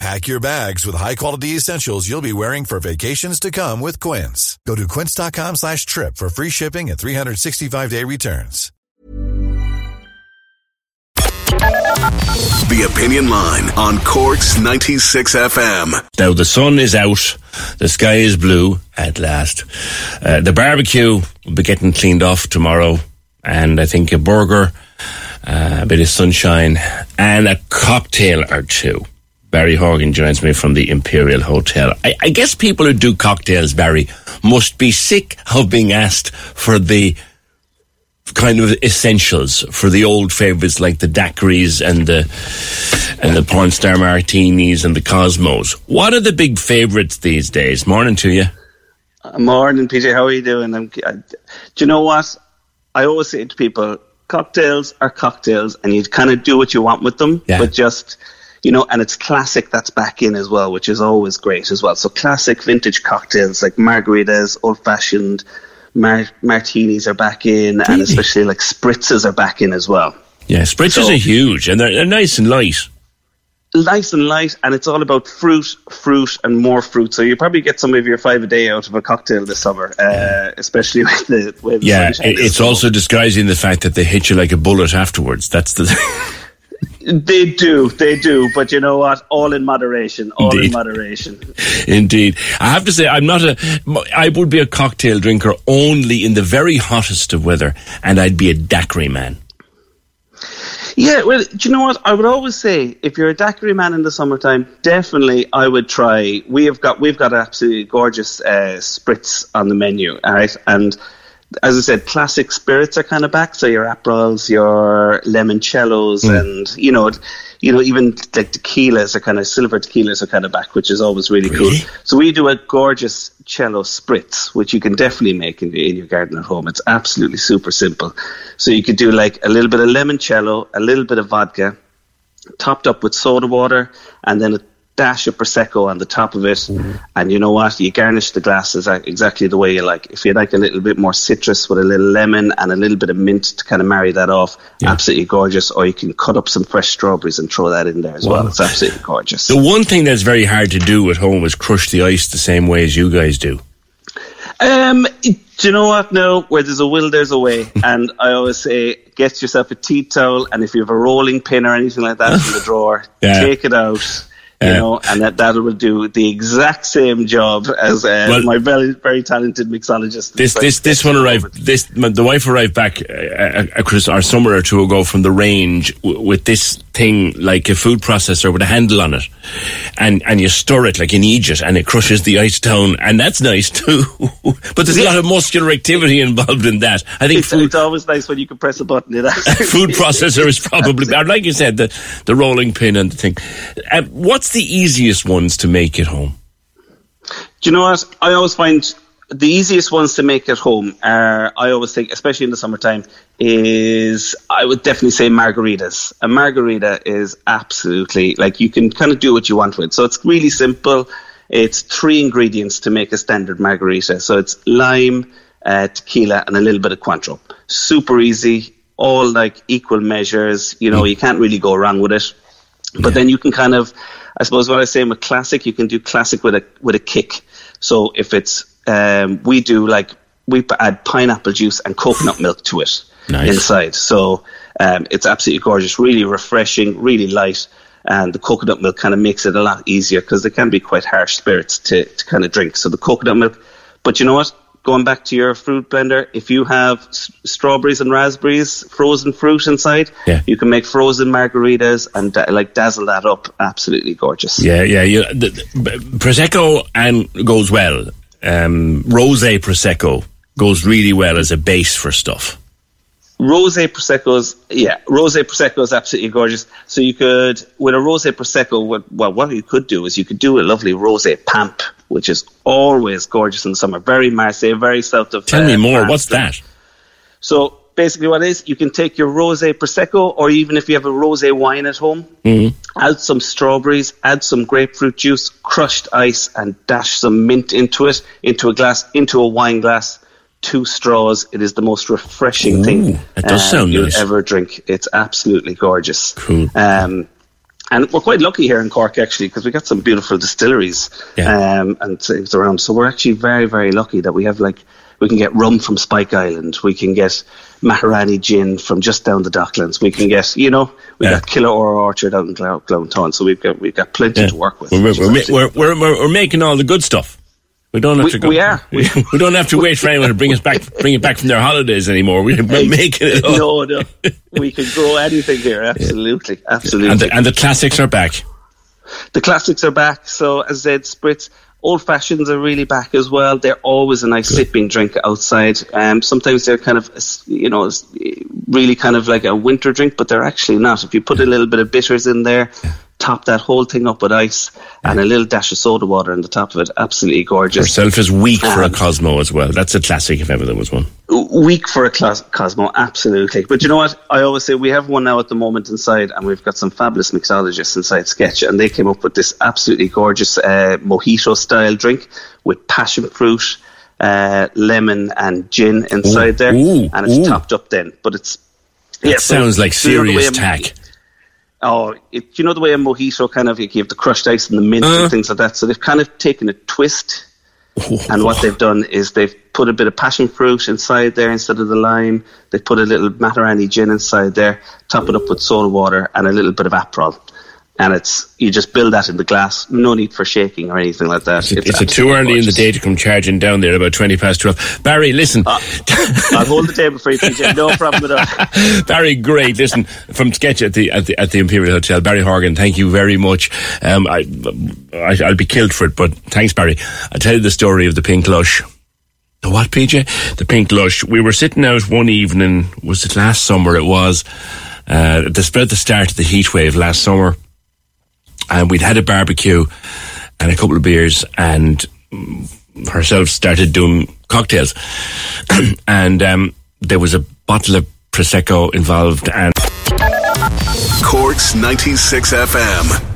Pack your bags with high-quality essentials you'll be wearing for vacations to come with Quince. Go to quince.com slash trip for free shipping and 365-day returns. The Opinion Line on Cork's 96 FM. Now the sun is out, the sky is blue at last. Uh, the barbecue will be getting cleaned off tomorrow, and I think a burger, uh, a bit of sunshine, and a cocktail or two. Barry Horgan joins me from the Imperial Hotel. I, I guess people who do cocktails, Barry, must be sick of being asked for the kind of essentials for the old favourites like the daiquiris and the and the porn star martinis and the cosmos. What are the big favourites these days? Morning to you. Uh, morning, PJ. How are you doing? I'm, I, do you know what? I always say to people, cocktails are cocktails, and you kind of do what you want with them, Yeah. but just you know, and it's classic that's back in as well, which is always great as well. So classic vintage cocktails like margaritas, old fashioned mar- martinis are back in, and especially like spritzes are back in as well. Yeah, spritzers So- are huge and they're, they're nice and light. Nice and light, and it's all about fruit, fruit, and more fruit. So you probably get some of your five a day out of a cocktail this summer, uh, especially with the with the Yeah, sunshine it, is it's also disguising the fact that they hit you like a bullet afterwards. That's the. They do, they do, but you know what? All in moderation. All Indeed. in moderation. Indeed. I have to say, I'm not a. I would be a cocktail drinker only in the very hottest of weather, and I'd be a daiquiri man. Yeah, well, do you know what? I would always say if you're a daiquiri man in the summertime, definitely I would try. We have got we've got absolutely gorgeous uh, spritz on the menu, all right, and. As I said, classic spirits are kind of back. So your Aperols, your limoncellos, hmm. and you know, you know, even like tequilas are kind of silver tequilas are kind of back, which is always really, Really? cool. So we do a gorgeous cello spritz, which you can definitely make in, in your garden at home. It's absolutely super simple. So you could do like a little bit of limoncello, a little bit of vodka, topped up with soda water, and then a dash of prosecco on the top of it. And you know what? You garnish the glasses exactly the way you like. If you like a little bit more citrus with a little lemon and a little bit of mint to kind of marry that off, absolutely gorgeous. Or you can cut up some fresh strawberries and throw that in there as well. It's absolutely gorgeous. The one thing that's very hard to do at home is crush the ice the same way as you guys do. Um, do you know what? No, where there's a will, there's a way. and I always say, get yourself a tea towel, and if you have a rolling pin or anything like that in the drawer, Yeah. take it out. You Yeah. know, and that that will do the exact same job as uh, Well- my very very talented mixologist. This this this one arrived. This the wife arrived back uh, a, Chris our summer or two ago from the range w- with this thing like a food processor with a handle on it, and and you stir it like in Egypt, and it crushes the ice down, and that's nice too. but there's a lot of muscular activity involved in that. I think It's, food it's always nice when you can press a button. It food processor is probably, or like you said, the the rolling pin and the thing. Uh, what's the easiest ones to make at home? Do you know what? I always find the easiest ones to make at home are, I always think, especially in the summertime, is I would definitely say margaritas. A margarita is absolutely, like, you can kind of do what you want with. So it's really simple. It's three ingredients to make a standard margarita. So it's lime, uh, tequila, and a little bit of Cointreau. Super easy, all like equal measures. You know, you can't really go wrong with it. But then you can kind of, I suppose what I say with classic, you can do classic with a with a kick. So if it's, um, we do like we add pineapple juice and coconut milk to it Nice. inside. So um, it's absolutely gorgeous, really refreshing, really light, and the coconut milk kind of makes it a lot easier because they can be quite harsh spirits to to kind of drink. So the coconut milk, but you know what? going back to your fruit blender, if you have s- strawberries and raspberries, frozen fruit inside, Yeah. you can make frozen margaritas and da- like dazzle that up. Absolutely gorgeous. Yeah, yeah. You, the, the, prosecco and goes well. Um, rosé prosecco goes really well as a base for stuff. Rosé Prosecco's, yeah, Rosé Prosecco is absolutely gorgeous. So you could, with a Rosé Prosecco, what, well, what you could do is you could do a lovely Rosé Pamp, which is always gorgeous in the summer. Very Marseille, very south of. Tell uh, me more. What's that? So basically, what it is you can take your rosé prosecco, or even if you have a rosé wine at home, add some strawberries, add some grapefruit juice, crushed ice, and dash some mint into it, into a glass, into a wine glass. Two straws. It is the most refreshing Ooh, thing that does uh, sound you'll nice. ever drink. It's absolutely gorgeous. Cool. Um, and we're quite lucky here in Cork actually because we got some beautiful distilleries Yeah. um, and things around. So we're actually very very lucky that we have like we can get rum from Spike Island, we can get Maharani gin from just down the Docklands, we can get you know we Yeah. got Killahora Orchard out in Glo- so we've got we've got plenty Yeah. to work with. We're, we're, we're, we're making all the good stuff. We don't have We- to go. we are. We, don't have to wait for anyone to bring us back, bring it back from their holidays anymore. We, we're making it up. no, no, we can grow anything here. Absolutely, absolutely. And the, and the classics are back. The classics are back. So as said, spritz. Old fashions are really back as well. They're always a nice sipping drink outside. Um, sometimes they're kind of, you know, really kind of like a winter drink, but they're actually not. If you put a little bit of bitters in there, top that whole thing up with ice, and a little dash of soda water on the top of it, absolutely gorgeous. Herself is weak for a Um, Cosmo as well. That's a classic if ever there was one. weak for a Cosmo, absolutely. But you know what? I always say we have one now at the moment inside, and we've got some fabulous mixologists inside Sketch, and they came up with this absolutely gorgeous uh, mojito style drink with passion fruit, uh, lemon, and gin inside there, ooh, and it's ooh. topped up then. But it's That so sounds like you know way serious tack. Oh, it, you know the way a mojito kind of you have the crushed ice and the mint Uh. and things like that. So they've kind of taken a twist, and what they've done is they've put a bit of passion fruit inside there instead of the lime. They put a little Maharani gin inside there, top it up with soda water and a little bit of Aperol. And it's you just build that in the glass. No need for shaking or anything like that. It's, a too absolutely early in the day to come charging down there about 20 past 12. Barry, listen. I'll hold the table for you, PJ. No problem at all. Barry, great. Listen, from sketch at the at the, at the Imperial Hotel, Barry Horgan. Thank you very much. Um, I, I I'll be killed for it, but thanks, Barry. I'll tell you the story of the pink lush. The what, PJ? The pink lush. We were sitting out one evening. Was it last summer? It was. Uh, the spread the start of the heat wave last summer, and we'd had a barbecue and a couple of beers, and herself started doing cocktails, and um, there was a bottle of prosecco involved, and Corks 96 FM.